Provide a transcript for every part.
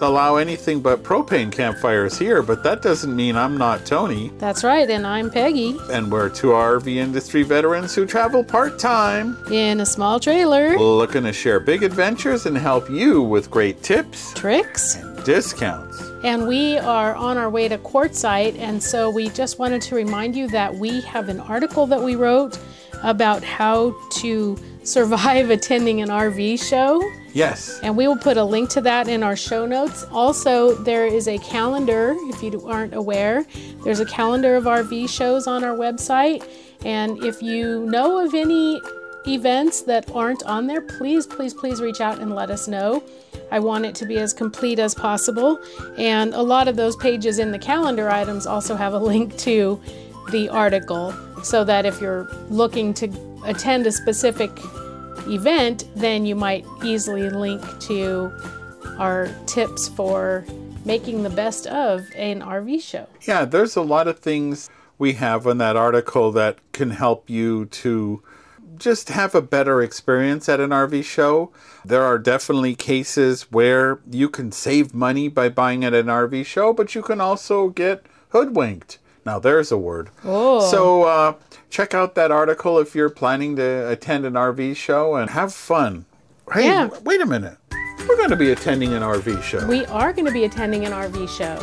allow anything but propane campfires here, but that doesn't mean I'm not Tony. That's right, and I'm Peggy And we're two RV industry veterans who travel part time, in a small trailer. looking to share big adventures and help you with great tips, Tricks. And discounts. And we are on our way to Quartzsite, and so we just wanted to remind you that we have an article that we wrote about how to survive attending an RV show. Yes. And we will put a link to that in our show notes. Also, there is a calendar, if you aren't aware, there's a calendar of RV shows on our website. And if you know of any events that aren't on there, please, please, please reach out and let us know. I want it to be as complete as possible. And a lot of those pages in the calendar items also have a link to the article so that if you're looking to attend a specific event, then you might easily link to our tips for making the best of an RV show. Yeah, there's a lot of things we have in that article that can help you to just have a better experience at an RV show. There are definitely cases where you can save money by buying at an RV show, but you can also get hoodwinked. Now, there's a word. Oh. So, uh, check out that article if you're planning to attend an RV show and have fun. Hey, Yeah. w- wait a minute. We're going to be attending an RV show. We are going to be attending an RV show.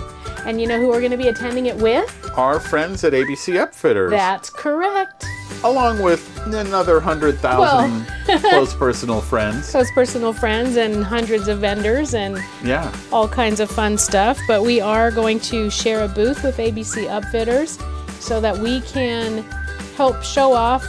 And you know who we're going to be attending it with? Our friends at ABC Upfitters. That's correct. Along with another hundred thousand close personal friends. Close personal friends and hundreds of vendors and Yeah, all kinds of fun stuff. But we are going to share a booth with ABC Upfitters so that we can help show off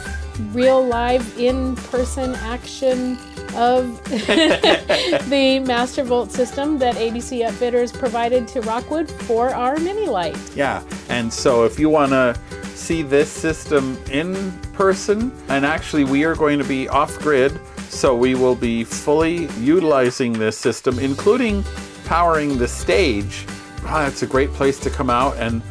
real live in person action of the Mastervolt system that ABC Upfitters provided to Rockwood for our Mini Lite. yeah. And so if you want to see this system in person, and actually we are going to be off grid, so we will be fully utilizing this system, including powering the stage. Ah, it's a great place to come out, and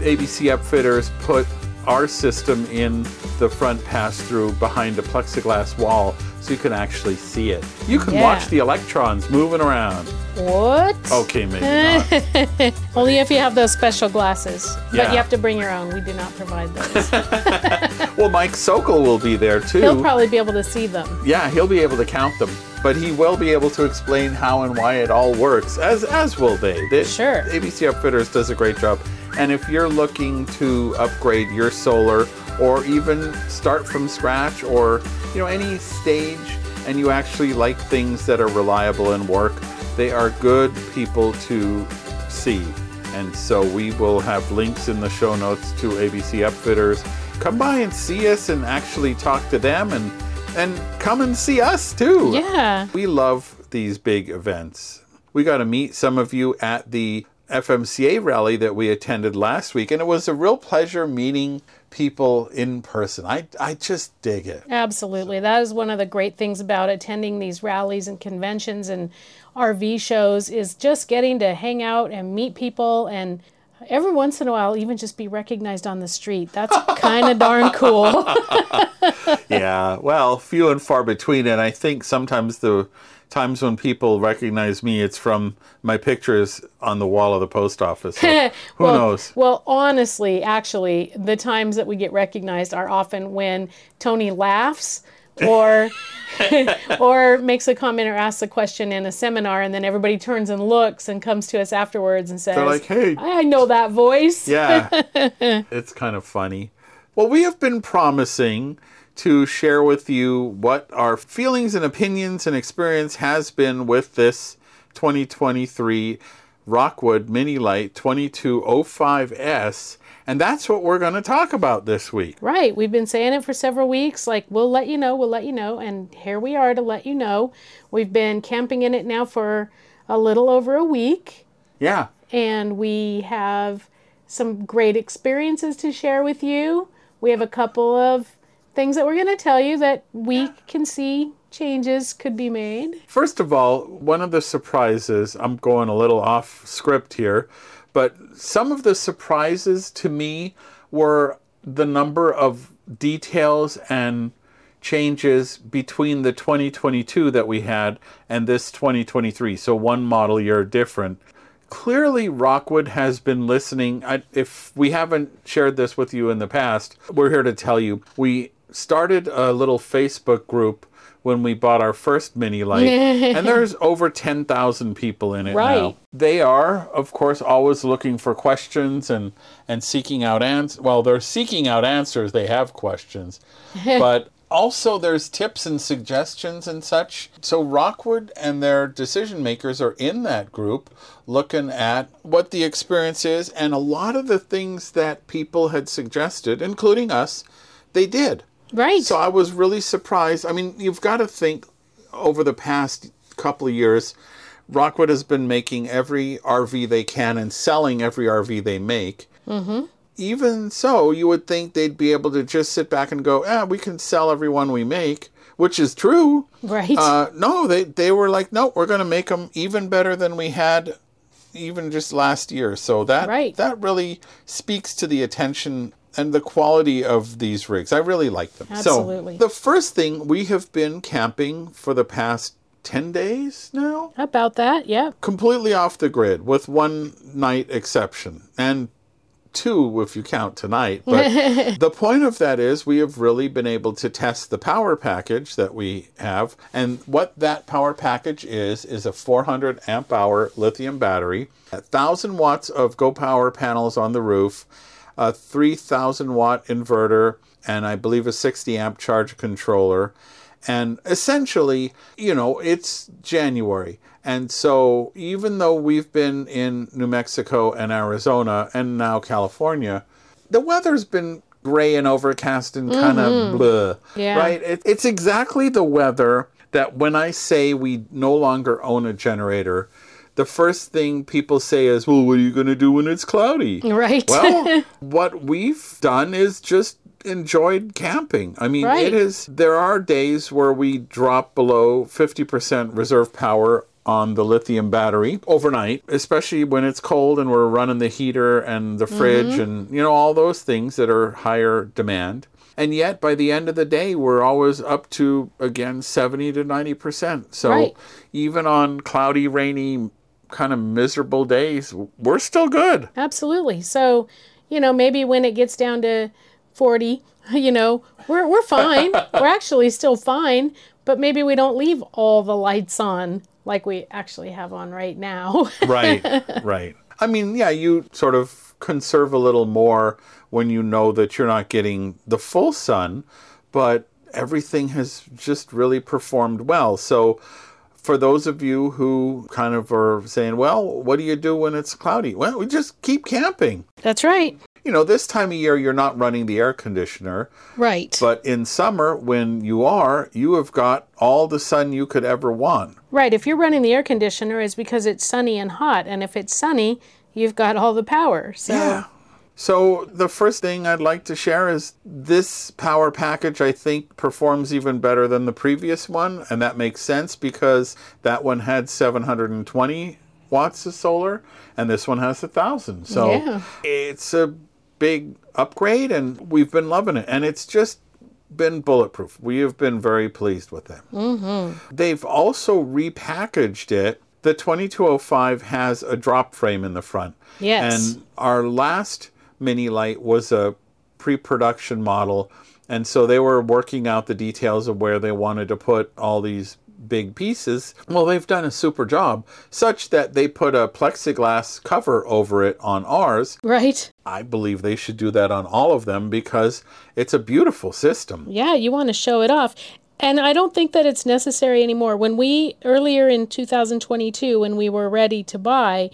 ABC Upfitters put our system in the front pass through behind a plexiglass wall so you can actually see it. You can Yeah. watch the electrons moving around. What? Okay, maybe not. Only if you have those special glasses. But you have to bring your own. We do not provide those. well, Mike Sokol will be there too. He'll probably be able to see them. yeah, he'll be able to count them, but he will be able to explain how and why it all works, as as will they. They- Sure. ABC Upfitters does a great job. And if you're looking to upgrade your solar or even start from scratch or you know any stage and you actually like things that are reliable and work, they are good people to see. And so we will have links in the show notes to ABC Upfitters. Come by and see us and actually talk to them and and come and see us too. Yeah. We love these big events. We got to meet some of you at the FMCA rally that we attended last week, and it was a real pleasure meeting people in person. I, I just dig it. Absolutely. That is one of the great things about attending these rallies and conventions and RV shows is just getting to hang out and meet people and every once in a while even just be recognized on the street. That's kind of darn cool. yeah, well, few and far between, and I think sometimes the times when people recognize me, it's from my pictures on the wall of the post office. So who well, knows? Well, honestly, actually, the times that we get recognized are often when Tony laughs or or makes a comment or asks a question in a seminar and then everybody turns and looks and comes to us afterwards and says, They're like, hey, I know that voice. Yeah. it's kind of funny. Well, we have been promising to share with you what our feelings and opinions and experience has been with this 2023 Rockwood Mini Lite 2205S. And that's what we're going to talk about this week. Right. We've been saying it for several weeks. Like, we'll let you know, we'll let you know. And here we are to let you know. We've been camping in it now for a little over a week. Yeah. And we have some great experiences to share with you. We have a couple of things that we're going to tell you that we can see changes could be made. First of all, one of the surprises, I'm going a little off script here, but some of the surprises to me were the number of details and changes between the 2022 that we had and this 2023. So one model year different. Clearly, Rockwood has been listening. I, if we haven't shared this with you in the past, we're here to tell you. We started a little Facebook group when we bought our first Mini Lite, and there's over 10,000 people in it Right. now. They are, of course, always looking for questions and, and seeking out answers. Well, they're seeking out answers, they have questions. but also, there's tips and suggestions and such. So, Rockwood and their decision makers are in that group looking at what the experience is, and a lot of the things that people had suggested, including us, they did. Right. So I was really surprised. I mean, you've got to think over the past couple of years, Rockwood has been making every RV they can and selling every RV they make. Mm-hmm. Even so, you would think they'd be able to just sit back and go, "Ah, we can sell every one we make," which is true. right. Uh, no, they they were like, "No, we're going to make them even better than we had." Even just last year, so that Right. that really speaks to the attention and the quality of these rigs. I really like them. Absolutely. So the first thing we have been camping for the past ten days now, About that, yeah. completely off the grid, with one night exception, and two if you count tonight. But the point of that is we have really been able to test the power package that we have. And what that power package is, is a 400 amp hour lithium battery, a 1,000 watts of Go Power panels on the roof, a 3,000 watt inverter, and I believe a 60 amp charge controller. And essentially, you know, it's January. And so, even though we've been in New Mexico and Arizona and now California, the weather's been gray and overcast and kind of mm-hmm. blah. Yeah. Right? It, it's exactly the weather that when I say we no longer own a generator, the first thing people say is, well, what are you going to do when it's cloudy? Right. Well, what we've done is just enjoyed camping. I mean, Right. it is there are days where we drop below 50% reserve power on the lithium battery overnight, especially when it's cold and we're running the heater and the fridge Mm-hmm. and you know all those things that are higher demand. And yet by the end of the day we're always up to again 70 to 90%. So Right. even on cloudy, rainy, kind of miserable days, we're still good. Absolutely. So, you know, maybe when it gets down to 40, you know, we're, we're fine. we're actually still fine, but maybe we don't leave all the lights on like we actually have on right now. right right i mean yeah you sort of conserve a little more when you know that you're not getting the full sun but everything has just really performed well so for those of you who kind of are saying well what do you do when it's cloudy well we just keep camping That's right. you know this time of year you're not running the air conditioner Right. but in summer when you are you have got all the sun you could ever want right. If you're running the air conditioner, it's because it's sunny and hot. And if it's sunny, you've got all the power. So, Yeah. So the first thing I'd like to share is this power package I think performs even better than the previous one and that makes sense because that one had 720 watts of solar and this one has a 1000. So Yeah. it's a big upgrade and we've been loving it and it's just been bulletproof. We have been very pleased with it. Mm-hmm. They've also repackaged it. The 2205 has a drop frame in the front. Yes. And our last Mini Lite was a pre production model. And so they were working out the details of where they wanted to put all these big pieces. Well, they've done a super job, such that they put a plexiglass cover over it on ours. right. I believe they should do that on all of them because it's a beautiful system. Yeah, you want to show it off. And I don't think that it's necessary anymore. When we, earlier in 2022, when we were ready to buy,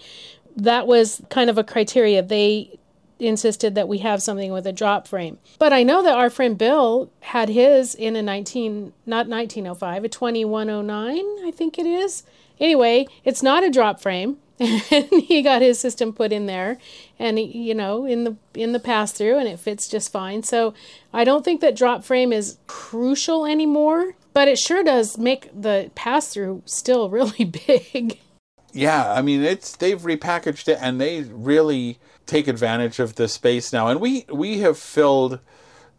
that was kind of a criteria. They insisted that we have something with a drop frame. But I know that our friend Bill had his in a 19, not 1905, a 2109, I think it is. Anyway, it's not a drop frame. and he got his system put in there and you know in the in the pass through and it fits just fine so i don't think that drop frame is crucial anymore but it sure does make the pass through still really big Yeah, I mean it's they've repackaged it and they really take advantage of the space now. And we we have filled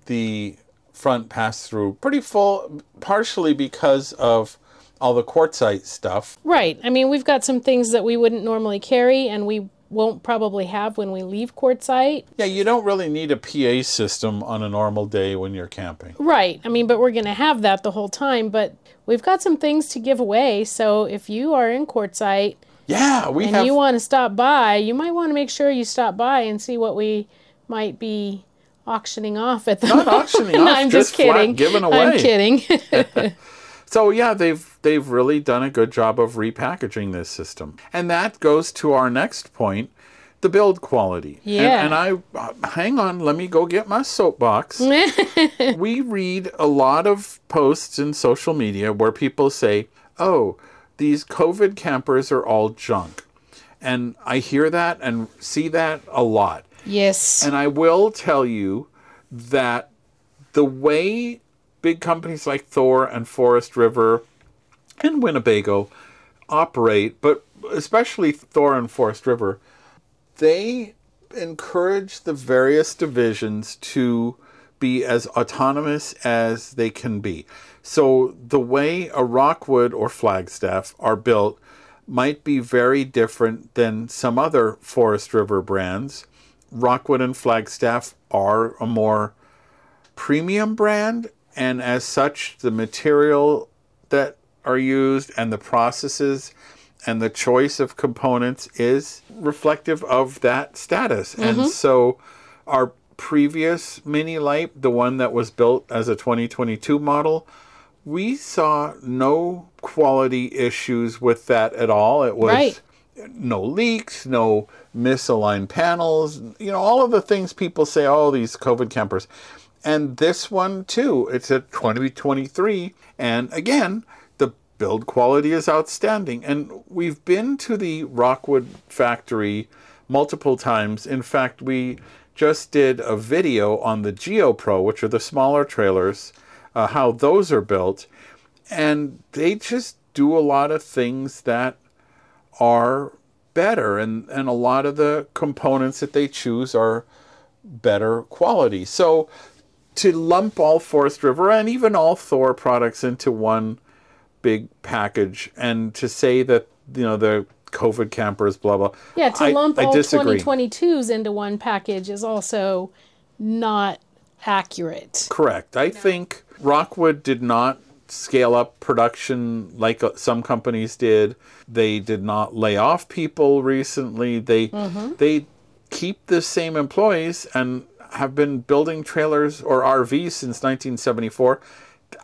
the front pass through pretty full, partially because of all the Quartzsite stuff. right i mean we've got some things that we wouldn't normally carry and we won't probably have when we leave Quartzsite Yeah, you don't really need a PA system on a normal day when you're camping. Right. I mean, but we're going to have that the whole time. But we've got some things to give away. So if you are in Quartzsite Yeah, we and have you want to stop by, you might want to make sure you stop by and see what we might be auctioning off at the not auctioning off, I'm just, just kidding. giving away. I'm kidding. So yeah, they've they've really done a good job of repackaging this system, and that goes to our next point, the build quality. And- Yeah. And, I uh, hang on, let me go get my soapbox. we read a lot of posts in social media where people say, "Oh, these COVID campers are all junk," and I hear that and see that a lot. yes. And I will tell you that the way big companies like Thor and Forest River and Winnebago operate, but especially Thor and Forest River, they encourage the various divisions to be as autonomous as they can be. So the way a Rockwood or Flagstaff are built might be very different than some other Forest River brands. Rockwood and Flagstaff are a more premium brand, and as such, the material that are used and the processes and the choice of components is reflective of that status. And mm-hmm. so, our previous Mini Lite, the one that was built as a 2022 model, we saw no quality issues with that at all. It was Right. no leaks, no misaligned panels, you know, all of the things people say, oh, these COVID campers. And this one too, it's a 2023. And again, the build quality is outstanding. And we've been to the Rockwood factory multiple times. In fact, we just did a video on the Geo Pro, which are the smaller trailers, uh, how those are built. And they just do a lot of things that are better and, and a lot of the components that they choose are better quality. So to lump all Forest River and even all Thor products into one big package and to say that you know the COVID campers blah blah yeah, to I- lump I all disagree. 2022s into one package is also not accurate. Correct. I think Rockwood did not scale up production like uh, some companies did. They did not lay off people recently. They they keep the same employees and have been building trailers or RVs since 1974.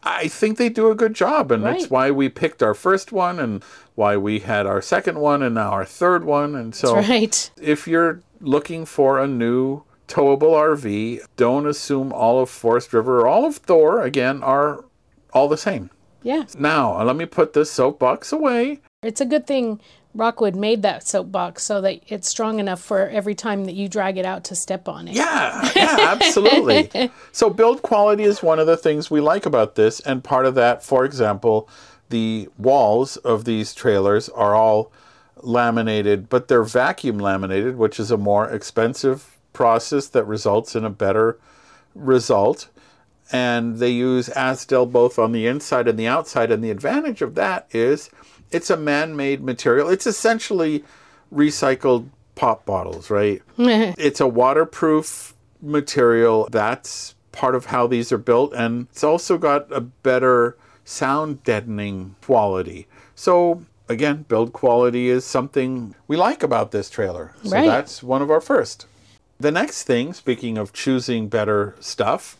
I think they do a good job, and that's Right. why we picked our first one, and why we had our second one, and now our third one. And so, Right. if you're looking for a new towable RV, don't assume all of Forest River or all of Thor, again, are all the same. Yeah. Now, let me put this soapbox away. It's a good thing Rockwood made that soapbox so that it's strong enough for every time that you drag it out to step on it. Yeah, yeah, absolutely. so, build quality is one of the things we like about this. And part of that, for example, the walls of these trailers are all laminated, but they're vacuum laminated, which is a more expensive process that results in a better result. And they use Azdel both on the inside and the outside. And the advantage of that is it's a man made material. It's essentially recycled pop bottles, right? it's a waterproof material. That's part of how these are built. And it's also got a better sound deadening quality. So, again, build quality is something we like about this trailer. So, Right. that's one of our first. The next thing, speaking of choosing better stuff,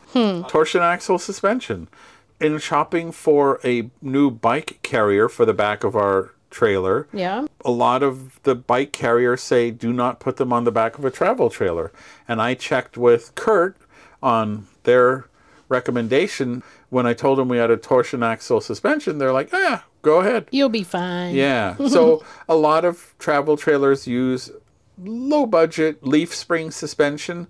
torsion axle suspension. In shopping for a new bike carrier for the back of our trailer, Yeah. a lot of the bike carriers say do not put them on the back of a travel trailer. And I checked with Kuat on their recommendation. when I told them we had a torsion axle suspension, they're like, "Ah, go ahead." You'll be fine. Yeah. So a lot of travel trailers use low budget leaf spring suspension,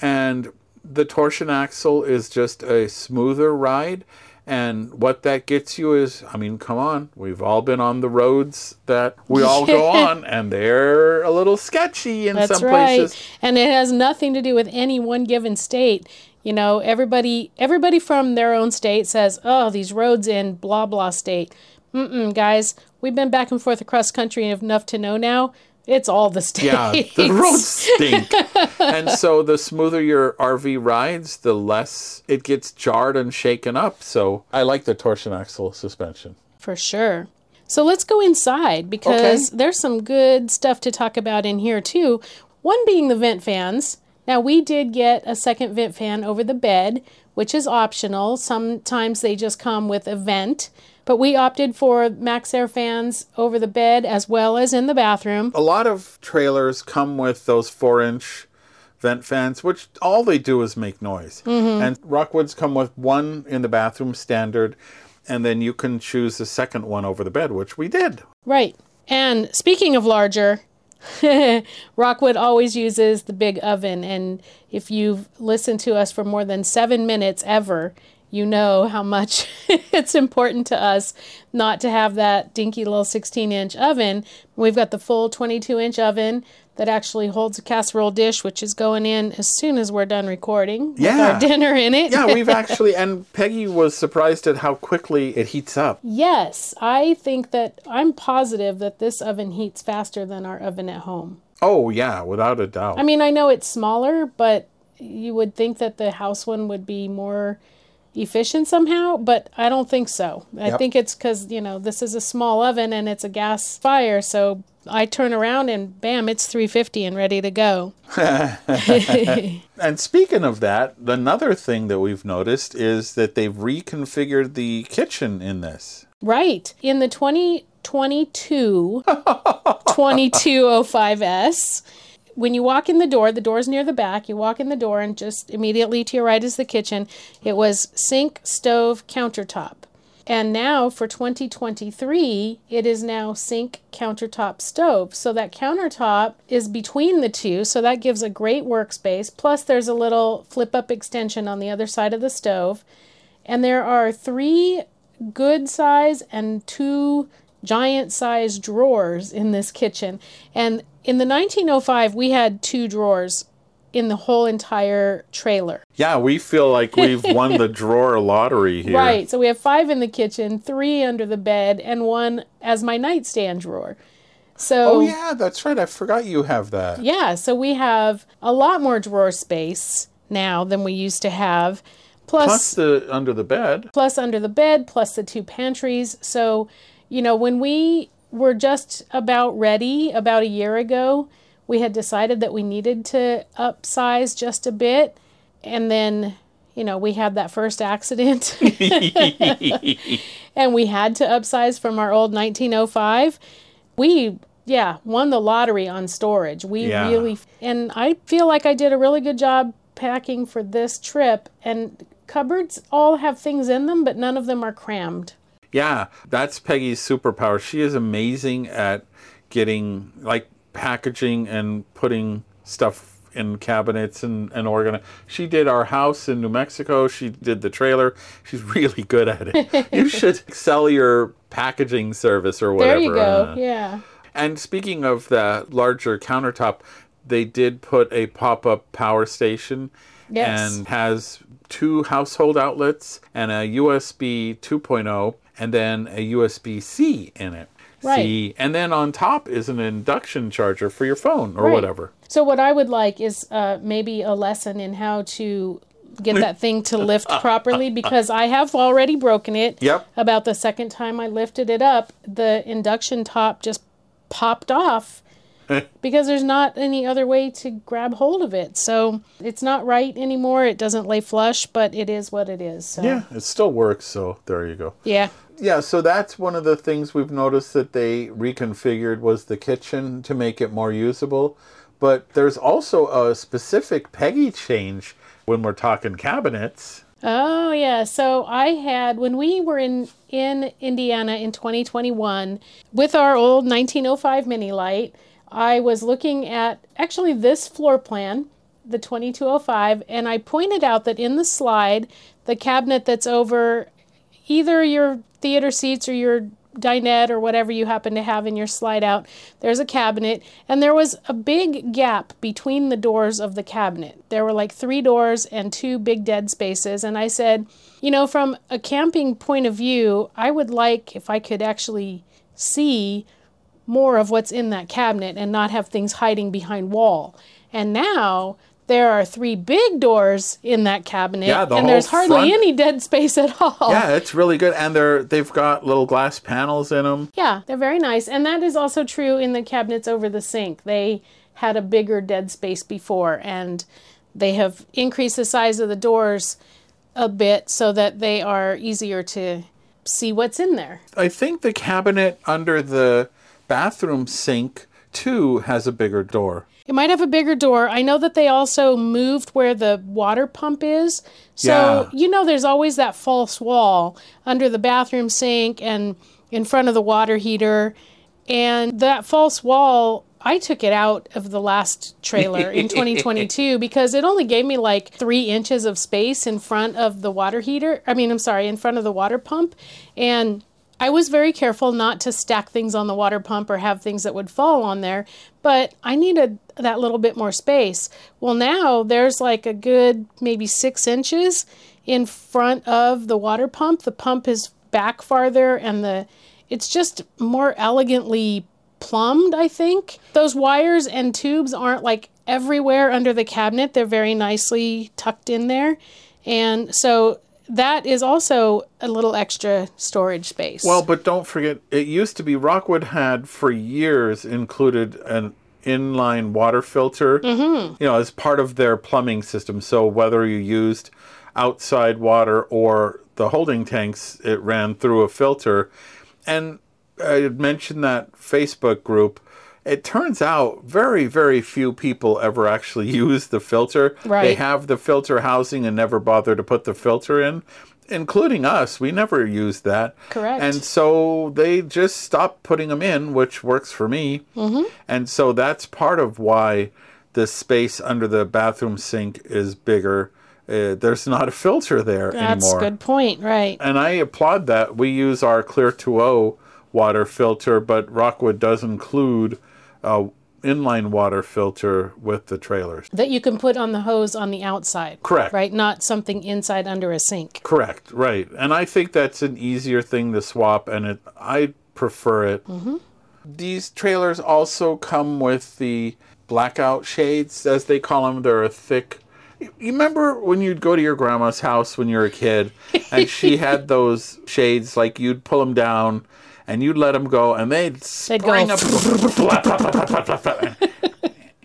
and the torsion axle is just a smoother ride. And what that gets you is, I mean, come on, we've all been on the roads that we all go on, and they're a little sketchy in That's some right. places. And it has nothing to do with any one given state. You know, everybody everybody from their own state says, "Oh, these roads in blah blah state." Mm-mm, guys, we've been back and forth across country enough to know now. It's all the states. Yeah, the roads stink. and so the smoother your RV rides, the less it gets jarred and shaken up. So I like the torsion axle suspension. For sure. So let's go inside because Okay. there's some good stuff to talk about in here too. One being the vent fans. Now we did get a second vent fan over the bed, which is optional. Sometimes they just come with a vent, but we opted for MaxxAir fans over the bed as well as in the bathroom. A lot of trailers come with those four inch vent fans, which all they do is make noise. Mm-hmm. And Rockwoods come with one in the bathroom standard, and then you can choose the second one over the bed, which we did. Right. And speaking of larger, Rockwood always uses the big oven. And if you've listened to us for more than seven minutes ever, you know how much it's important to us not to have that dinky little 16 inch oven. We've got the full 22 inch oven that actually holds a casserole dish, which is going in as soon as we're done recording Yeah. our dinner in it. Yeah, we've actually, and Peggy was surprised at how quickly it heats up. yes, I think that I'm positive that this oven heats faster than our oven at home. Oh, yeah, without a doubt. I mean, I know it's smaller, but you would think that the house one would be more efficient somehow, but I don't think so. I Yep. think it's because, you know, this is a small oven and it's a gas fire. So I turn around and bam, it's 350 and ready to go. And speaking of that, another thing that we've noticed is that they've reconfigured the kitchen in this. Right. In the 2022 2205S, when you walk in the door, the door's near the back, you walk in the door, and just immediately to your right is the kitchen. It was sink, stove, countertop. And now for 2023, it is now sink, countertop, stove. So that countertop is between the two. So that gives a great workspace. Plus, there's a little flip up extension on the other side of the stove. And there are three good size and two giant size drawers in this kitchen. And in the 1905, we had two drawers in the whole entire trailer. Yeah, we feel like we've won the drawer lottery here. Right. So we have five in the kitchen, three under the bed, and one as my nightstand drawer. So Oh, yeah, that's right. I forgot you have that. yeah, so we have a lot more drawer space now than we used to have. Plus, Plus the under the bed. plus under the bed, plus the two pantries. So, you know, when we were just about ready about a year ago, we had decided that we needed to upsize just a bit. And then, you know, we had that first accident and we had to upsize from our old 1905. We, yeah, won the lottery on storage. We Yeah. really, and I feel like I did a really good job packing for this trip. And cupboards all have things in them, but none of them are crammed. Yeah, that's Peggy's superpower. She is amazing at getting like packaging and putting stuff in cabinets and, and organize. She did our house in New Mexico. She did the trailer. She's really good at it. you should sell your packaging service or whatever. There you go. Uh, Yeah. And speaking of the larger countertop, they did put a pop up power station Yes. and has two household outlets and a USB 2.0 and then a USB C in it. Right. C. And then on top is an induction charger for your phone or Right. whatever. So what I would like is uh, maybe a lesson in how to get that thing to lift properly because I have already broken it. Yep. About the second time I lifted it up, the induction top just popped off because there's not any other way to grab hold of it. So it's not right anymore. It doesn't lay flush, but it is what it is. So Yeah, it still works, so there you go. yeah. Yeah, so that's one of the things we've noticed that they reconfigured was the kitchen to make it more usable. But there's also a specific Peggy change when we're talking cabinets. Oh yeah. So I had when we were in in Indiana in 2021 with our old 1905 Mini Lite, I was looking at actually this floor plan, the 2205, and I pointed out that in the slide, the cabinet that's over either your theater seats or your dinette or whatever you happen to have in your slide out, there's a cabinet, and there was a big gap between the doors of the cabinet. There were like three doors and two big dead spaces, and I said, you know, from a camping point of view, I would like if I could actually see more of what's in that cabinet and not have things hiding behind wall. And now there are three big doors in that cabinet, Yeah, the and there's hardly front- any dead space at all. Yeah, it's really good, and they're they've got little glass panels in them. Yeah, they're very nice. And that is also true in the cabinets over the sink. They had a bigger dead space before, and they have increased the size of the doors a bit so that they are easier to see what's in there. I think the cabinet under the bathroom sink too has a bigger door. It might have a bigger door. I know that they also moved where the water pump is. So, Yeah. you know, there's always that false wall under the bathroom sink and in front of the water heater. And that false wall, I took it out of the last trailer in 2022 because it only gave me like three inches of space in front of the water heater. I mean, I'm sorry, in front of the water pump. And I was very careful not to stack things on the water pump or have things that would fall on there, but I needed that little bit more space. Well, now there's like a good maybe six inches in front of the water pump. The pump is back farther and the it's just more elegantly plumbed, I think. Those wires and tubes aren't like everywhere under the cabinet. They're very nicely tucked in there. And so that is also a little extra storage space. Well, but don't forget, it used to be Rockwood had for years included an inline water filter, mm-hmm. you know, as part of their plumbing system. So whether you used outside water or the holding tanks, it ran through a filter. And I had mentioned that Facebook group. It turns out very, very few people ever actually use the filter. They have the filter housing and never bother to put the filter in, including us. We never used that. Correct. And so they just stopped putting them in, which works for me. Mm-hmm. And so that's part of why the space under the bathroom sink is bigger. Uh, there's not a filter there that's anymore. That's a good point, right? And I applaud that. We use our Clear2O water filter, but Rockwood does include a inline water filter with the trailers. That you can put on the hose on the outside. Correct. Right? Not something inside under a sink. Correct, right. And I think that's an easier thing to swap, and it I prefer it. Mm-hmm. These trailers also come with the blackout shades, as they call them. They're a thick. You you remember when you'd go to your grandma's house when you were a kid, and she had those shades, like you'd pull them down, and you'd let them go, and they'd They'd spring go up.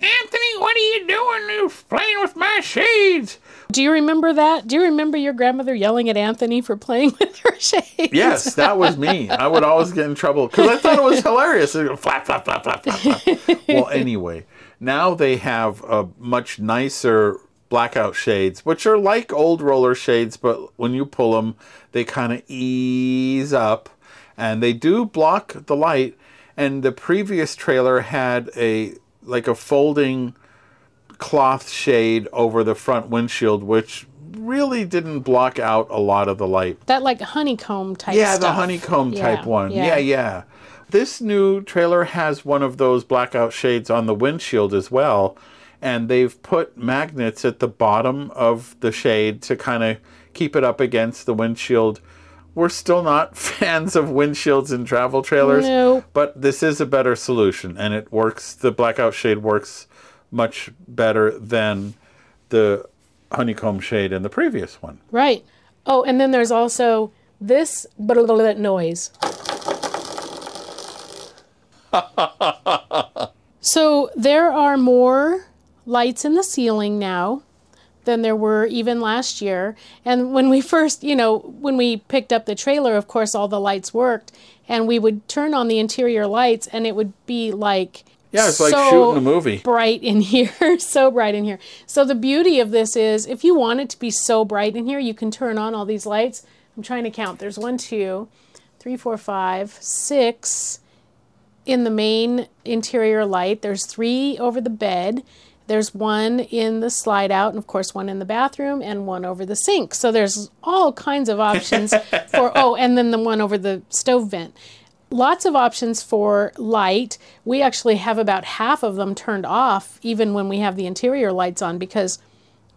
Anthony, what are you doing? You're playing with my shades. Do you remember that? Do you remember your grandmother yelling at Anthony for playing with her shades? Yes, that was me. I would always get in trouble because I thought it was hilarious. It'd go flap, flap, flap, flap, flap, flap. well, anyway, now they have a much nicer blackout shades, which are like old roller shades, but when you pull them, they kind of ease up and they do block the light. And the previous trailer had a like a folding cloth shade over the front windshield, which really didn't block out a lot of the light. That like honeycomb type Yeah, the honeycomb Yeah, type one. yeah. Yeah. yeah, This new trailer has one of those blackout shades on the windshield as well. And they've put magnets at the bottom of the shade to kind of keep it up against the windshield. We're still not fans of windshields in travel trailers, No. but this is a better solution and it works. The blackout shade works much better than the honeycomb shade in the previous one. Right. Oh, and then there's also this blah, blah, blah, noise. so there are more lights in the ceiling now than there were even last year. And when we first, you know, when we picked up the trailer, of course, all the lights worked, and we would turn on the interior lights, and it would be like Yeah, it's like so shooting a movie. Bright in here, so bright in here. So the beauty of this is, if you want it to be so bright in here, you can turn on all these lights. I'm trying to count. There's one, two, three, four, five, six in the main interior light. There's three over the bed. There's one in the slide out, and of course, one in the bathroom, and one over the sink. So there's all kinds of options for, oh, and then the one over the stove vent. Lots of options for light. We actually have about half of them turned off, even when we have the interior lights on, because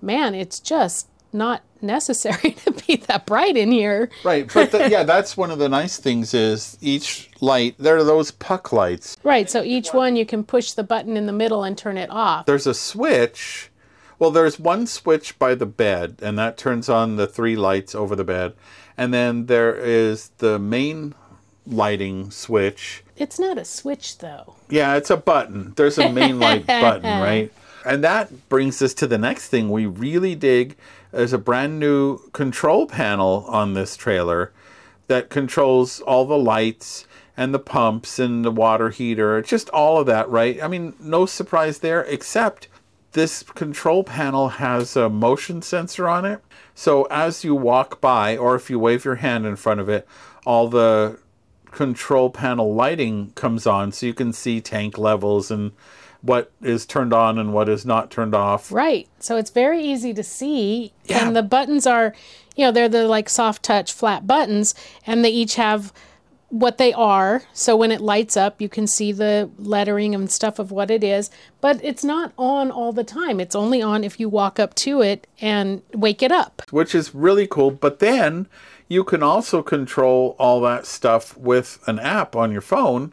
man, it's just not necessary to be that bright in here. Right, but the, yeah, that's one of the nice things is each light. There are those puck lights. Right, so each one you can push the button in the middle and turn it off. There's a switch. Well, there's one switch by the bed, and that turns on the three lights over the bed. And then there is the main lighting switch. It's not a switch though. Yeah, it's a button. There's a main light button, right? And that brings us to the next thing we really dig. There's a brand new control panel on this trailer that controls all the lights and the pumps and the water heater, just all of that, right? I mean, no surprise there, except this control panel has a motion sensor on it. So as you walk by, or if you wave your hand in front of it, all the control panel lighting comes on so you can see tank levels and what is turned on and what is not turned off. Right. So it's very easy to see. Yeah. And the buttons are, you know, they're the like soft touch flat buttons, and they each have what they are. So when it lights up, you can see the lettering and stuff of what it is, but it's not on all the time. It's only on if you walk up to it and wake it up. which is really cool. But then you can also control all that stuff with an app on your phone.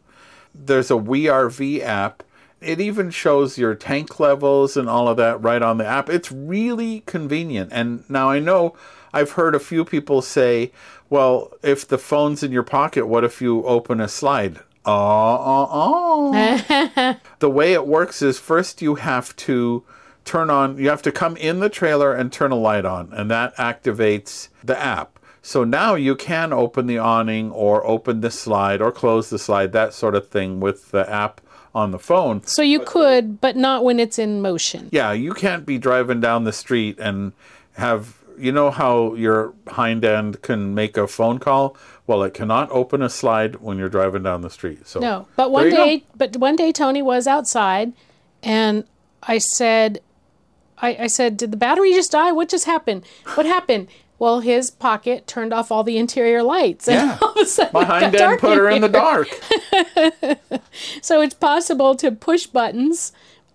There's a WeRV app. It even shows your tank levels and all of that right on the app. It's really convenient. And now I know I've heard a few people say, well, if the phone's in your pocket, what if you open a slide? Oh, oh, oh. the way it works is first you have to turn on, you have to come in the trailer and turn a light on, and that activates the app. So now you can open the awning or open the slide or close the slide, that sort of thing with the app on the phone. So you could, but not when it's in motion. Yeah, you can't be driving down the street and have you know how your hind end can make a phone call? Well, it cannot open a slide when you're driving down the street. So No, but one you go. day, but one day Tony was outside, and I said, I, I said, did the battery just die? What just happened? What happened? Well, his pocket turned off all the interior lights, and Yeah. all of a sudden my hind end put her in the dark. So it's possible to push buttons,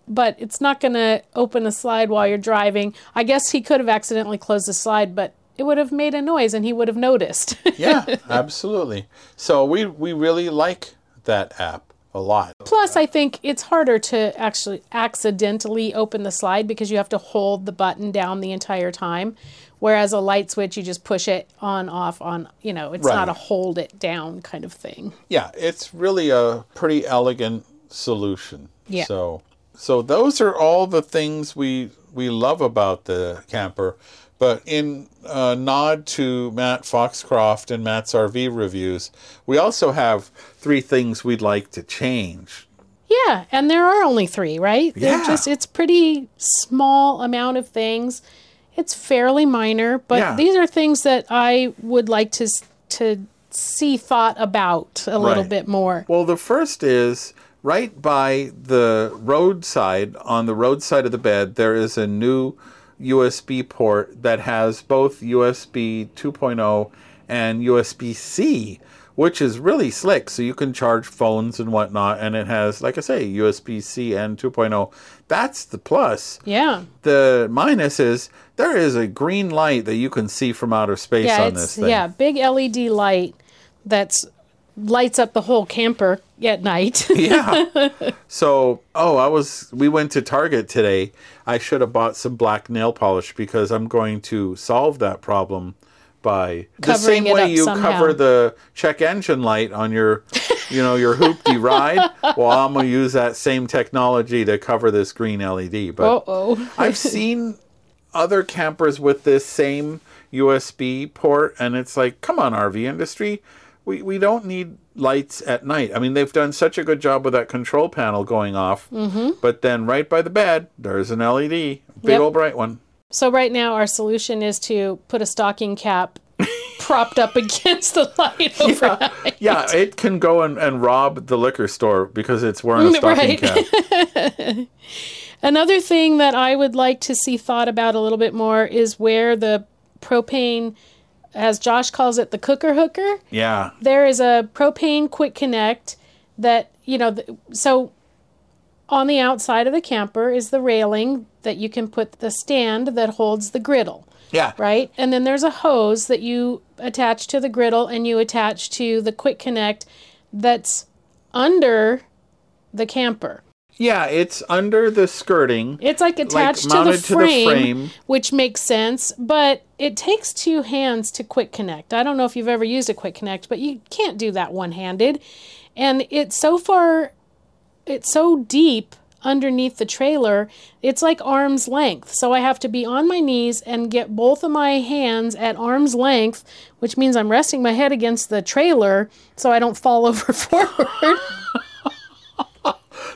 but it's not going to open a slide while you're driving. I guess he could have accidentally closed the slide, but it would have made a noise, and he would have noticed. yeah, absolutely. So we we really like that app a lot. Plus, I think it's harder to actually accidentally open the slide because you have to hold the button down the entire time. Whereas a light switch, you just push it on, off, on, you know, it's not a hold it down kind of thing. Yeah, it's really a pretty elegant solution. Yeah. So so those are all the things we we love about the camper. But in uh, nod to Matt Foxcroft and Matt's RV reviews, we also have three things we'd like to change. Yeah, and there are only three, right? They're Yeah. just it's pretty small amount of things. It's fairly minor, but Yeah. these are things that I would like to to see thought about a little bit more. Well, the first is right by the roadside, on the roadside of the bed, there is a new USB port that has both USB 2.0 and USB C, which is really slick. So you can charge phones and whatnot, and it has, like I say, USB C and 2.0. That's the plus. Yeah. The minus is there is a green light that you can see from outer space Yeah, on this thing. yeah, big LED light that's lights up the whole camper at night. yeah. So, oh, I was. We went to Target today. I should have bought some black nail polish because I'm going to solve that problem by the same way you somehow. cover the check engine light on your, you know, your hoopty ride. Well, I'm gonna use that same technology to cover this green LED. But. I've seen other campers with this same USB port, and it's like, come on, RV industry, we, we don't need lights at night. I mean, they've done such a good job with that control panel going off. Mm-hmm. But then right by the bed, there's an LED, big Yep. old bright one. So right now our solution is to put a stocking cap propped up against the light overnight. Yeah, it can go and, and rob the liquor store because it's wearing a stocking Right. cap. Another thing that I would like to see thought about a little bit more is where the propane, as Josh calls it, the cooker hooker. Yeah. There is a propane quick connect that, you know, so on the outside of the camper is the railing that you can put the stand that holds the griddle. Yeah. right? And then there's a hose that you attach to the griddle and you attach to the quick connect that's under the camper. Yeah, it's under the skirting. It's like attached to, the mounted to the frame, frame. which makes sense, but it takes two hands to quick connect. I don't know if you've ever used a quick connect, but you can't do that one handed. And it's so far, it's so deep underneath the trailer, it's like arm's length. So I have to be on my knees and get both of my hands at arm's length, which means I'm resting my head against the trailer so I don't fall over forward.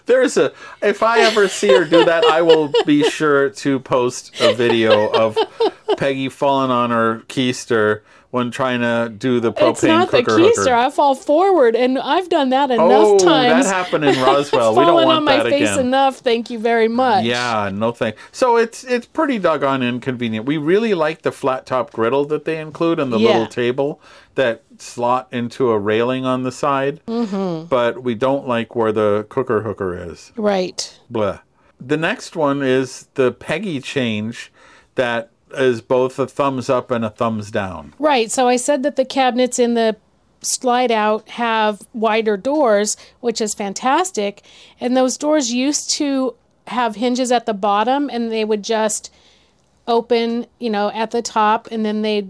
There's a. If I ever see her do that, I will be sure to post a video of Peggy falling on her keister when trying to do the propane it's not the keister. hooker. I fall forward, and I've done that enough oh, times. that happened in Roswell. we don't want on my that face again. enough. Thank you very much. Yeah, no thank. So it's it's pretty doggone inconvenient. We really like the flat top griddle that they include and the Yeah. little table that slot into a railing on the side. Mm-hmm. But we don't like where the cooker hooker is. Right. Blah. The next one is the Peggy change that is both a thumbs up and a thumbs down. Right. So I said that the cabinets in the slide out have wider doors, which is fantastic. And those doors used to have hinges at the bottom and they would just open, you know, at the top and then they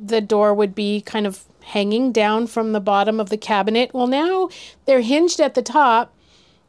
the door would be kind of hanging down from the bottom of the cabinet. Well, now they're hinged at the top,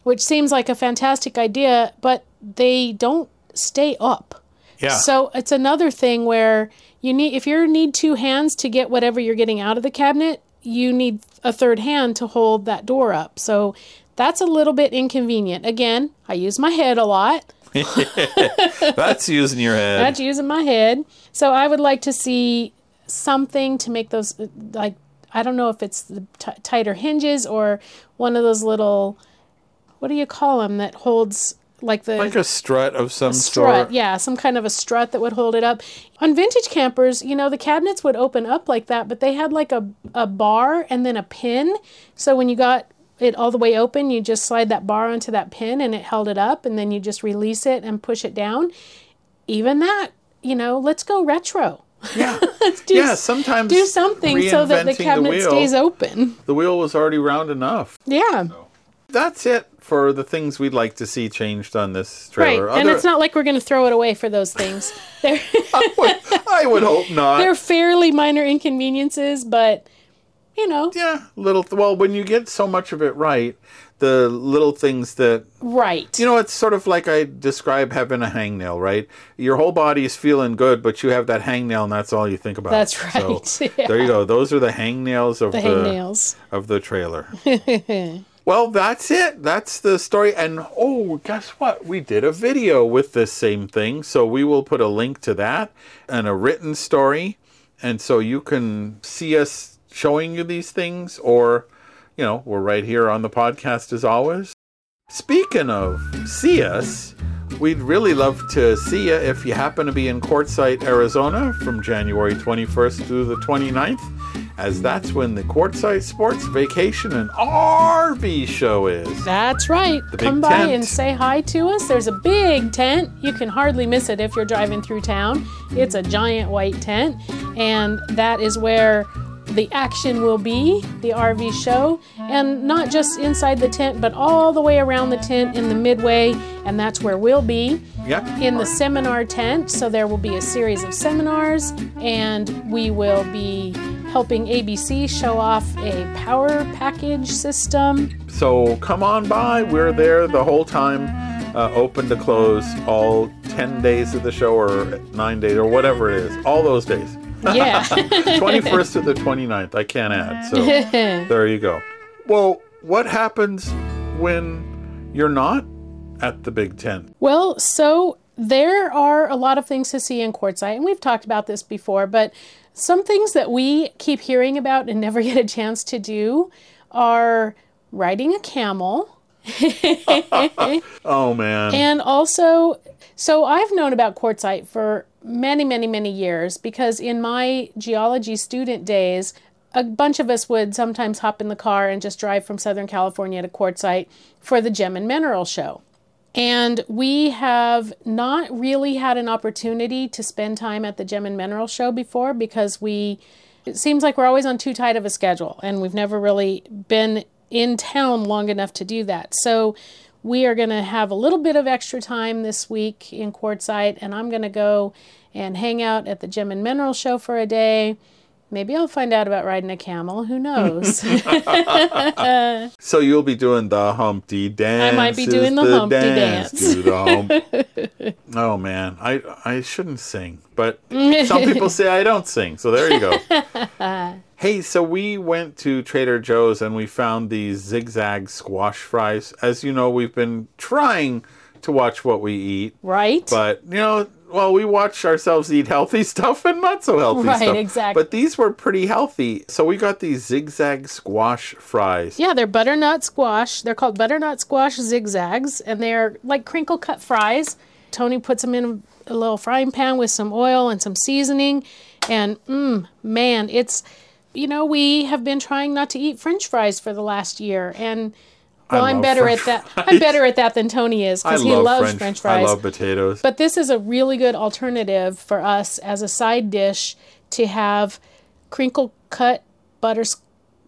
which seems like a fantastic idea, but they don't stay up. Yeah. So it's another thing where you need if you need two hands to get whatever you're getting out of the cabinet, you need a third hand to hold that door up. So that's a little bit inconvenient. Again, I use my head a lot. That's using your head. That's using my head. So I would like to see something to make those like I don't know if it's the t- tighter hinges or one of those little what do you call them that holds like the like a strut of some strut, sort. yeah, some kind of a strut that would hold it up. On vintage campers, you know, the cabinets would open up like that, but they had like a, a bar and then a pin. So when you got it all the way open, you just slide that bar onto that pin and it held it up, and then you just release it and push it down. Even that, you know, let's go retro. Yeah. Let's do, yeah, sometimes do something so that the cabinet wheel, stays open. The wheel was already round enough. Yeah. That's it for the things we'd like to see changed on this trailer. Right. And Other- it's not like we're going to throw it away for those things. They're. I would, I would hope not. they're fairly minor inconveniences, but you know, yeah, little. Well, when you get so much of it right, the little things that right. you know, it's sort of like I describe having a hangnail. Right, your whole body is feeling good, but you have that hangnail, and that's all you think about. That's So, right. Yeah. There you go. Those are the hangnails of the the, hangnails. of the trailer. well, that's it. That's the story. And oh, guess what? We did a video with this same thing. So we will put a link to that and a written story. And so you can see us showing you these things, or, you know, we're right here on the podcast as always. Speaking of see us, we'd really love to see you if you happen to be in Quartzsite, Arizona from January 21st through the 29th, as that's when the Quartzsite Sports Vacation and RV show is. That's right. big Come by tent. and say hi to us. There's a big tent. You can hardly miss it if you're driving through town. It's a giant white tent, and that is where the action will be, the RV show, and not just inside the tent, but all the way around the tent in the midway, and that's where we'll be. Yep. in the seminar tent. So there will be a series of seminars, and we will be helping ABC show off a power package system. So come on by. We're there the whole time, uh, open to close, all 10 days of the show or 9 days or whatever it is, all those days. Yeah. 21st to the 29th. I can't add. So there you go. Well, what happens when you're not at the Big Ten? Well, so there are a lot of things to see in Quartzsite, and we've talked about this before, but some things that we keep hearing about and never get a chance to do are riding a camel. Oh, man. And also, so I've known about Quartzsite for many, many, many years because in my geology student days, a bunch of us would sometimes hop in the car and just drive from Southern California to Quartzsite for the Gem and Mineral Show. And we have not really had an opportunity to spend time at the Gem and Mineral Show before because we, it seems like we're always on too tight of a schedule and we've never really been in town long enough to do that. So we are going to have a little bit of extra time this week in Quartzsite and I'm going to go and hang out at the Gem and Mineral Show for a day. Maybe I'll find out about riding a camel. Who knows? So you'll be doing the Humpty dance. I might be doing the Humpty dance. Do the hump. oh man, I I shouldn't sing, but some people say I don't sing. So there you go. hey, so we went to Trader Joe's and we found these zigzag squash fries. As you know, we've been trying to watch what we eat, right? but you know. Well, we watch ourselves eat healthy stuff and not so healthy Right, stuff. exactly. But these were pretty healthy. So we got these zigzag squash fries. Yeah, they're butternut squash. They're called butternut squash zigzags, and they're like crinkle cut fries. Tony puts them in a little frying pan with some oil and some seasoning, and mmm, man, it's you know we have been trying not to eat French fries for the last year, and well, I I'm better French at that. fries. I'm better at that than Tony is because he love loves French, French, fries. I love potatoes. But this is a really good alternative for us as a side dish to have crinkle cut butter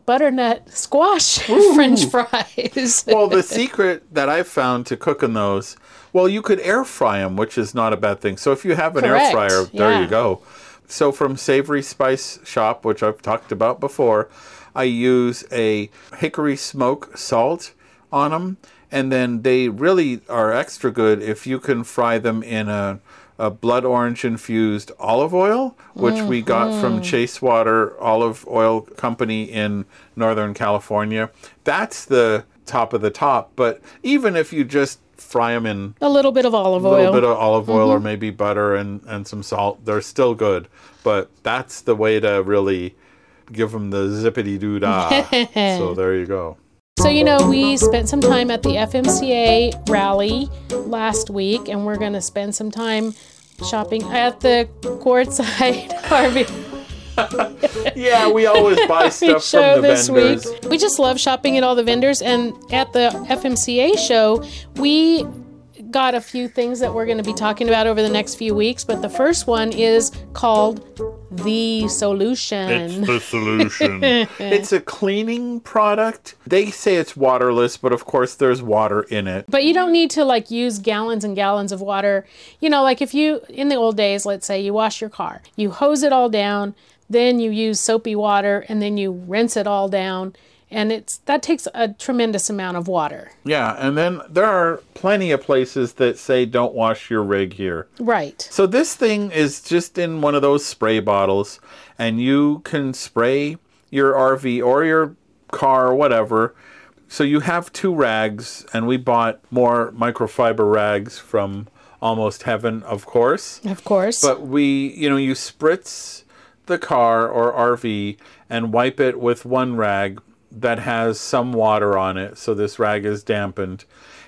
butternut squash French fries. well, the secret that I've found to cooking those, well, you could air fry them, which is not a bad thing. So if you have an air fryer, there yeah. you go. So from Savory Spice Shop, which I've talked about before, I use a hickory smoke salt on them, and then they really are extra good if you can fry them in a a blood orange infused olive oil, which we got Mm-hmm. from Chase Water Olive Oil Company in Northern California. That's the top of the top. But even if you just fry them in a little bit of olive oil, a little bit of olive oil or maybe butter and, and some salt, they're still good. But that's the way to really give them the zippity doo dah. so there you go. So, you know, we spent some time at the FMCA rally last week, and we're going to spend some time shopping at the Quartzsite RV Yeah, we always buy stuff show from the this vendors. week. We just love shopping at all the vendors, and at the FMCA show, we got a few things that we're going to be talking about over the next few weeks. But the first one is called The Solution. It's the solution. it's a cleaning product. They say it's waterless, but of course there's water in it. But you don't need to like use gallons and gallons of water. You know, like if you, in the old days, let's say you wash your car, you hose it all down, then you use soapy water, and then you rinse it all down. And it's that takes a tremendous amount of water. Yeah, and then there are plenty of places that say don't wash your rig here. Right. So this thing is just in one of those spray bottles, and you can spray your RV or your car or whatever. So you have two rags, and we bought more microfiber rags from Almost Heaven, of course. Of course. But we, you know, you spritz the car or RV and wipe it with one rag that has some water on it. So this rag is dampened.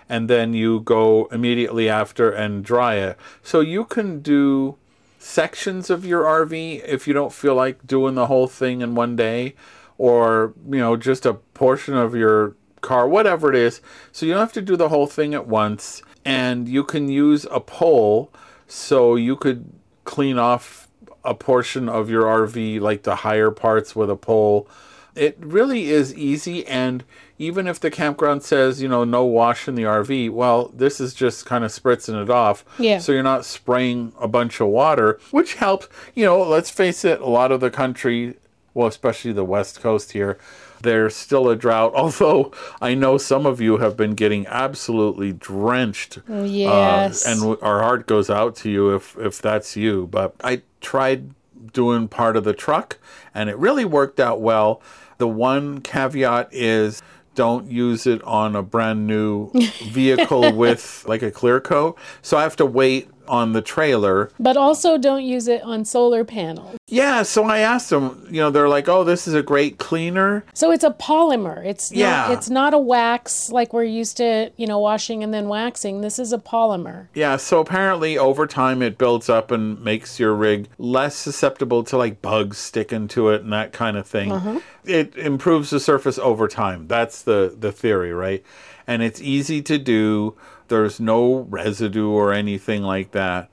And then you go immediately after and dry it. So you can do sections of your RV if you don't feel like doing the whole thing in one day or, you know, just a portion of your car, whatever it is. So you don't have to do the whole thing at once. And you can use a pole so you could clean off a portion of your RV, like the higher parts with a pole. It really is easy. And even if the campground says, you know, no wash in the RV, well, this is just kind of spritzing it off. Yeah. So you're not spraying a bunch of water, which helps. You know, let's face it, a lot of the country, well, especially the West Coast here, there's still a drought. Although I know some of you have been getting absolutely drenched. yes. Uh, and w- our heart goes out to you if if that's you. But I tried doing part of the truck, and it really worked out well. The one caveat is don't use it on a brand new vehicle with like a clear coat. So I have to wait on the trailer. But also don't use it on solar panels. Yeah, so I asked them, you know, they're like, "Oh, this is a great cleaner." So it's a polymer. It's Yeah. not, it's not a wax like we're used to, you know, washing and then waxing. This is a polymer. Yeah, so apparently over time it builds up and makes your rig less susceptible to like bugs sticking to it and that kind of thing. Uh-huh. It improves the surface over time. That's the the theory, right? And it's easy to do. There's no residue or anything like that.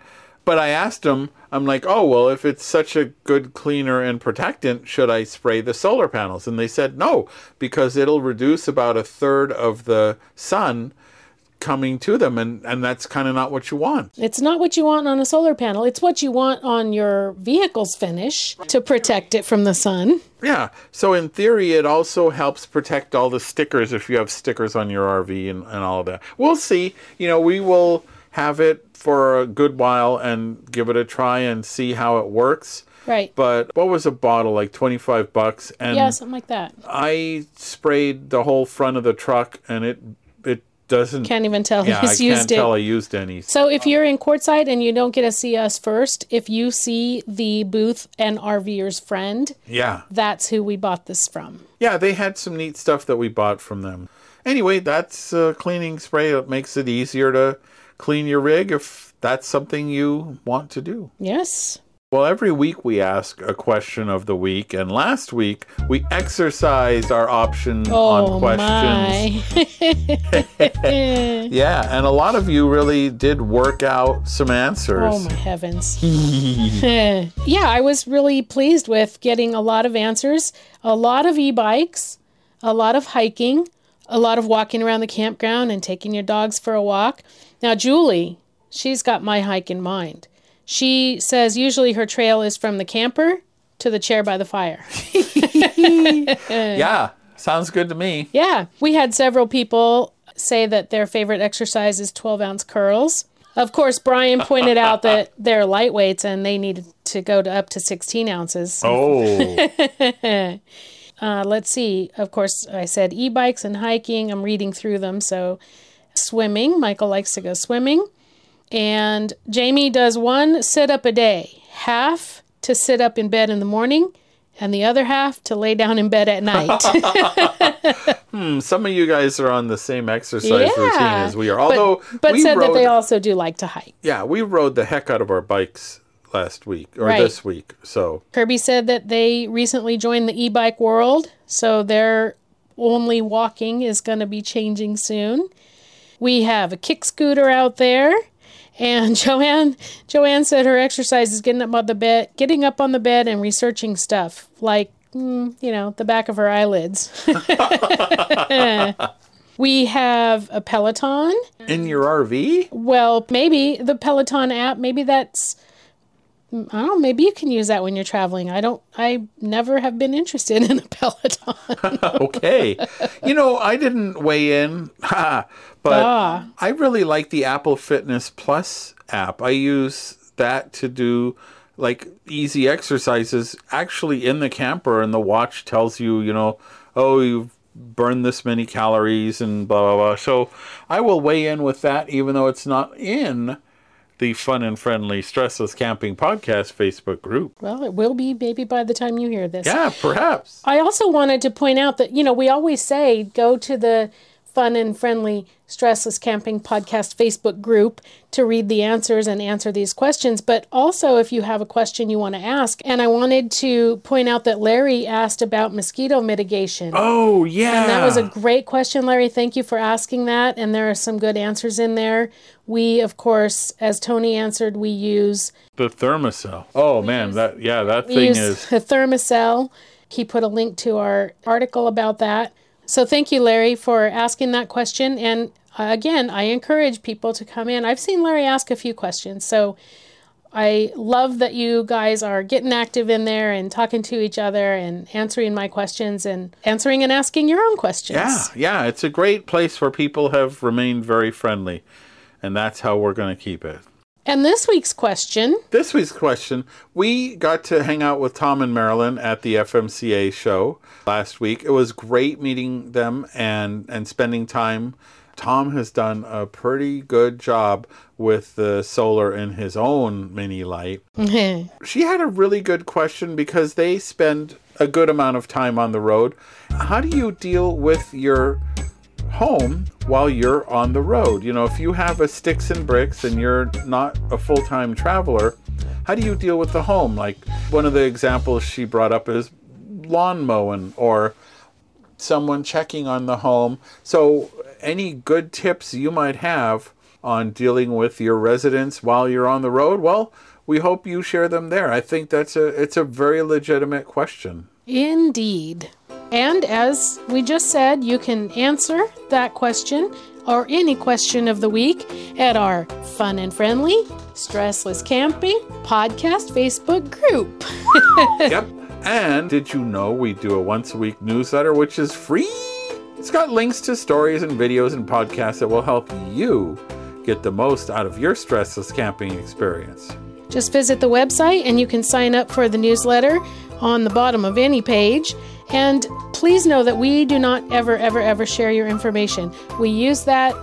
But I asked him, I'm like, oh, well, if it's such a good cleaner and protectant, should I spray the solar panels? And they said no, because it'll reduce about a third of the sun coming to them. And, and that's kind of not what you want. It's not what you want on a solar panel. It's what you want on your vehicle's finish to protect it from the sun. Yeah. So in theory, it also helps protect all the stickers if you have stickers on your RV and, and all of that. We'll see. You know, we will have it for a good while and give it a try and see how it works. Right. But what was a bottle like 25 bucks and yeah, something like that. I sprayed the whole front of the truck and it it doesn't Can't even tell Yeah, I who's can't used it. tell I used any. So if you're in Quartzsite and you don't get to see us first, if you see the booth and RVer's friend, Yeah. that's who we bought this from. Yeah, they had some neat stuff that we bought from them. Anyway, that's a cleaning spray that makes it easier to clean your rig if that's something you want to do. Yes. Well, every week we ask a question of the week, and last week we exercised our option Oh on questions. my. Yeah, and a lot of you really did work out some answers. Oh my heavens. yeah, I was really pleased with getting a lot of answers. A lot of e-bikes, a lot of hiking, a lot of walking around the campground and taking your dogs for a walk. Now, Julie, she's got my hike in mind. She says usually her trail is from the camper to the chair by the fire. Yeah, sounds good to me. Yeah, we had several people say that their favorite exercise is 12 ounce curls. Of course, Brian pointed out that they're lightweights and they needed to go to up to 16 ounces. Oh, Uh, let's see. Of course, I said e bikes and hiking. I'm reading through them. So, swimming. Michael likes to go swimming. And Jamie does one sit up a day, half to sit up in bed in the morning, and the other half to lay down in bed at night. Hmm, some of you guys are on the same exercise routine as we are. But- Although, but, we said rode, that they also do like to hike. yeah, we rode the heck out of our bikes last week or Right. this week. So Kirby said that they recently joined the e-bike world, so their only walking is going to be changing soon. We have a kick scooter out there, and Joanne Joanne said her exercise is getting up on the bed, getting up on the bed and researching stuff like mm, you know the back of her eyelids. we have a Peloton. in your RV, Well, maybe the Peloton app, maybe that's I don't know, maybe you can use that when you're traveling. I don't I never have been interested in a Peloton. okay. you know, I didn't weigh in, but Ah. I really like the Apple Fitness Plus app. I use that to do like easy exercises actually in the camper, and the watch tells you, you know, oh, you've burned this many calories and blah, blah, blah. So I will weigh in with that, even though it's not in the fun and friendly Stressless Camping Podcast Facebook group. well, it will be maybe by the time you hear this. Yeah, perhaps. I also wanted to point out that, you know, we always say go to the fun and friendly Stressless Camping Podcast Facebook group to read the answers and answer these questions. But also, if you have a question you want to ask, and I wanted to point out that Larry asked about mosquito mitigation. Oh, yeah. And that was a great question, Larry. Thank you for asking that. And there are some good answers in there. We, of course, as Tony answered, we use The Thermacell. Oh man, that yeah, that we thing use is the Thermacell. He put a link to our article about that. So thank you, Larry, for asking that question. And uh, again, I encourage people to come in. I've seen Larry ask a few questions, so I love that you guys are getting active in there and talking to each other and answering my questions and answering and asking your own questions. yeah, yeah. It's a great place where people have remained very friendly, and that's how we're going to keep it. And this week's question This week's question we got to hang out with Tom and Marilyn at the FMCA show last week. It was great meeting them and, and spending time. Tom has done a pretty good job with the solar in his own Mini Lite. Mm-hmm. she had a really good question because they spend a good amount of time on the road. How do you deal with your home while you're on the road? You know, if you have a sticks and bricks and you're not a full time traveler, how do you deal with the home? Like one of the examples she brought up is lawn mowing or someone checking on the home. So, any good tips you might have on dealing with your residents while you're on the road? Well, we hope you share them there. I think that's a it's a very legitimate question. Indeed. And as we just said, you can answer that question or any question of the week at our fun and friendly, stressless camping podcast Facebook group. yep. And did you know we do a once a week newsletter which is free? It's got links to stories and videos and podcasts that will help you get the most out of your stressless camping experience. Just visit the website and you can sign up for the newsletter on the bottom of any page. And please know that we do not ever, ever, ever share your information. We use that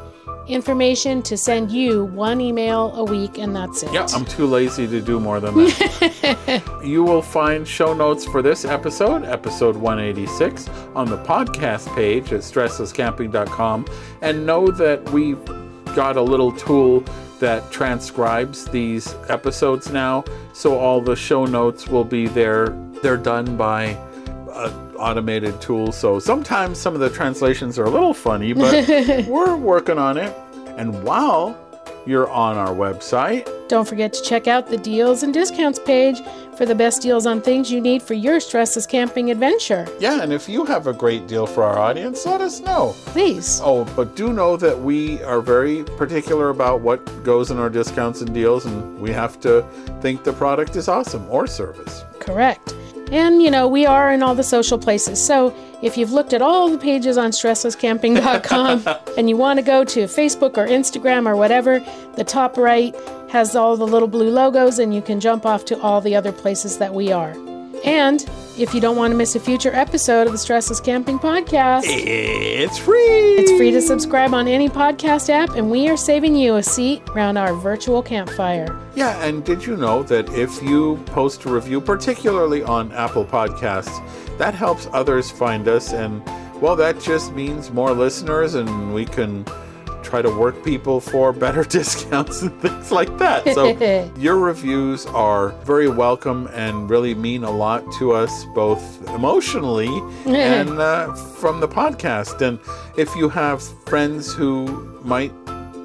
information to send you one email a week, and that's it. Yeah, I'm too lazy to do more than that. you will find show notes for this episode, episode 186, on the podcast page at stresslesscamping.com. And know that we've got a little tool that transcribes these episodes now. So all the show notes will be there. They're done by an automated tool. So sometimes some of the translations are a little funny, but we're working on it. And while you're on our website, don't forget to check out the deals and discounts page for the best deals on things you need for your stressless camping adventure. Yeah, and if you have a great deal for our audience, let us know. Please. Oh, but do know that we are very particular about what goes in our discounts and deals, and we have to think the product is awesome or service. Correct. And, you know, we are in all the social places. So if you've looked at all the pages on stresslesscamping.com and you want to go to Facebook or Instagram or whatever, the top right has all the little blue logos and you can jump off to all the other places that we are. And if you don't want to miss a future episode of the Stressless Camping Podcast, it's free. It's free to subscribe on any podcast app, and we are saving you a seat around our virtual campfire. Yeah, and did you know that if you post a review, particularly on Apple Podcasts, that helps others find us, and well, that just means more listeners, and we can try to work people for better discounts and things like that. So your reviews are very welcome and really mean a lot to us, both emotionally and uh, from the podcast. And if you have friends who might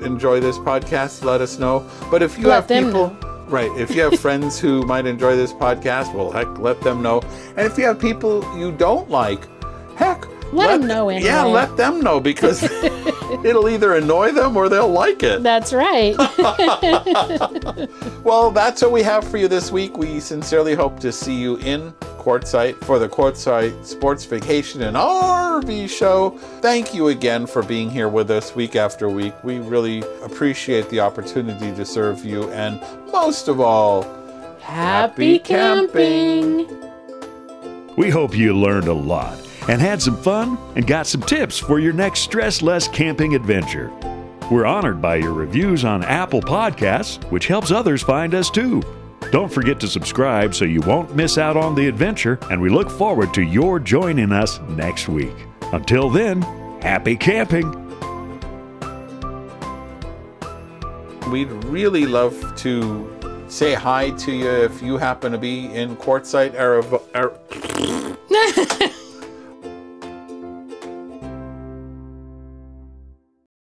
enjoy this podcast, let us know. But if you let have people. Right. If you have friends who might enjoy this podcast, well, heck, let them know. And if you have people you don't like, heck, let, let them know anyway. Yeah, let them know because it'll either annoy them or they'll like it. That's right. well, that's what we have for you this week. We sincerely hope to see you in Quartzsite for the Quartzsite Sports Vacation and RV show. Thank you again for being here with us week after week. We really appreciate the opportunity to serve you and most of all, happy, happy camping. We hope you learned a lot and had some fun and got some tips for your next stress less camping adventure. We're honored by your reviews on Apple Podcasts, which helps others find us too. Don't forget to subscribe so you won't miss out on the adventure, and we look forward to your joining us next week. Until then, happy camping! We'd really love to say hi to you if you happen to be in Quartzsite, Arizona.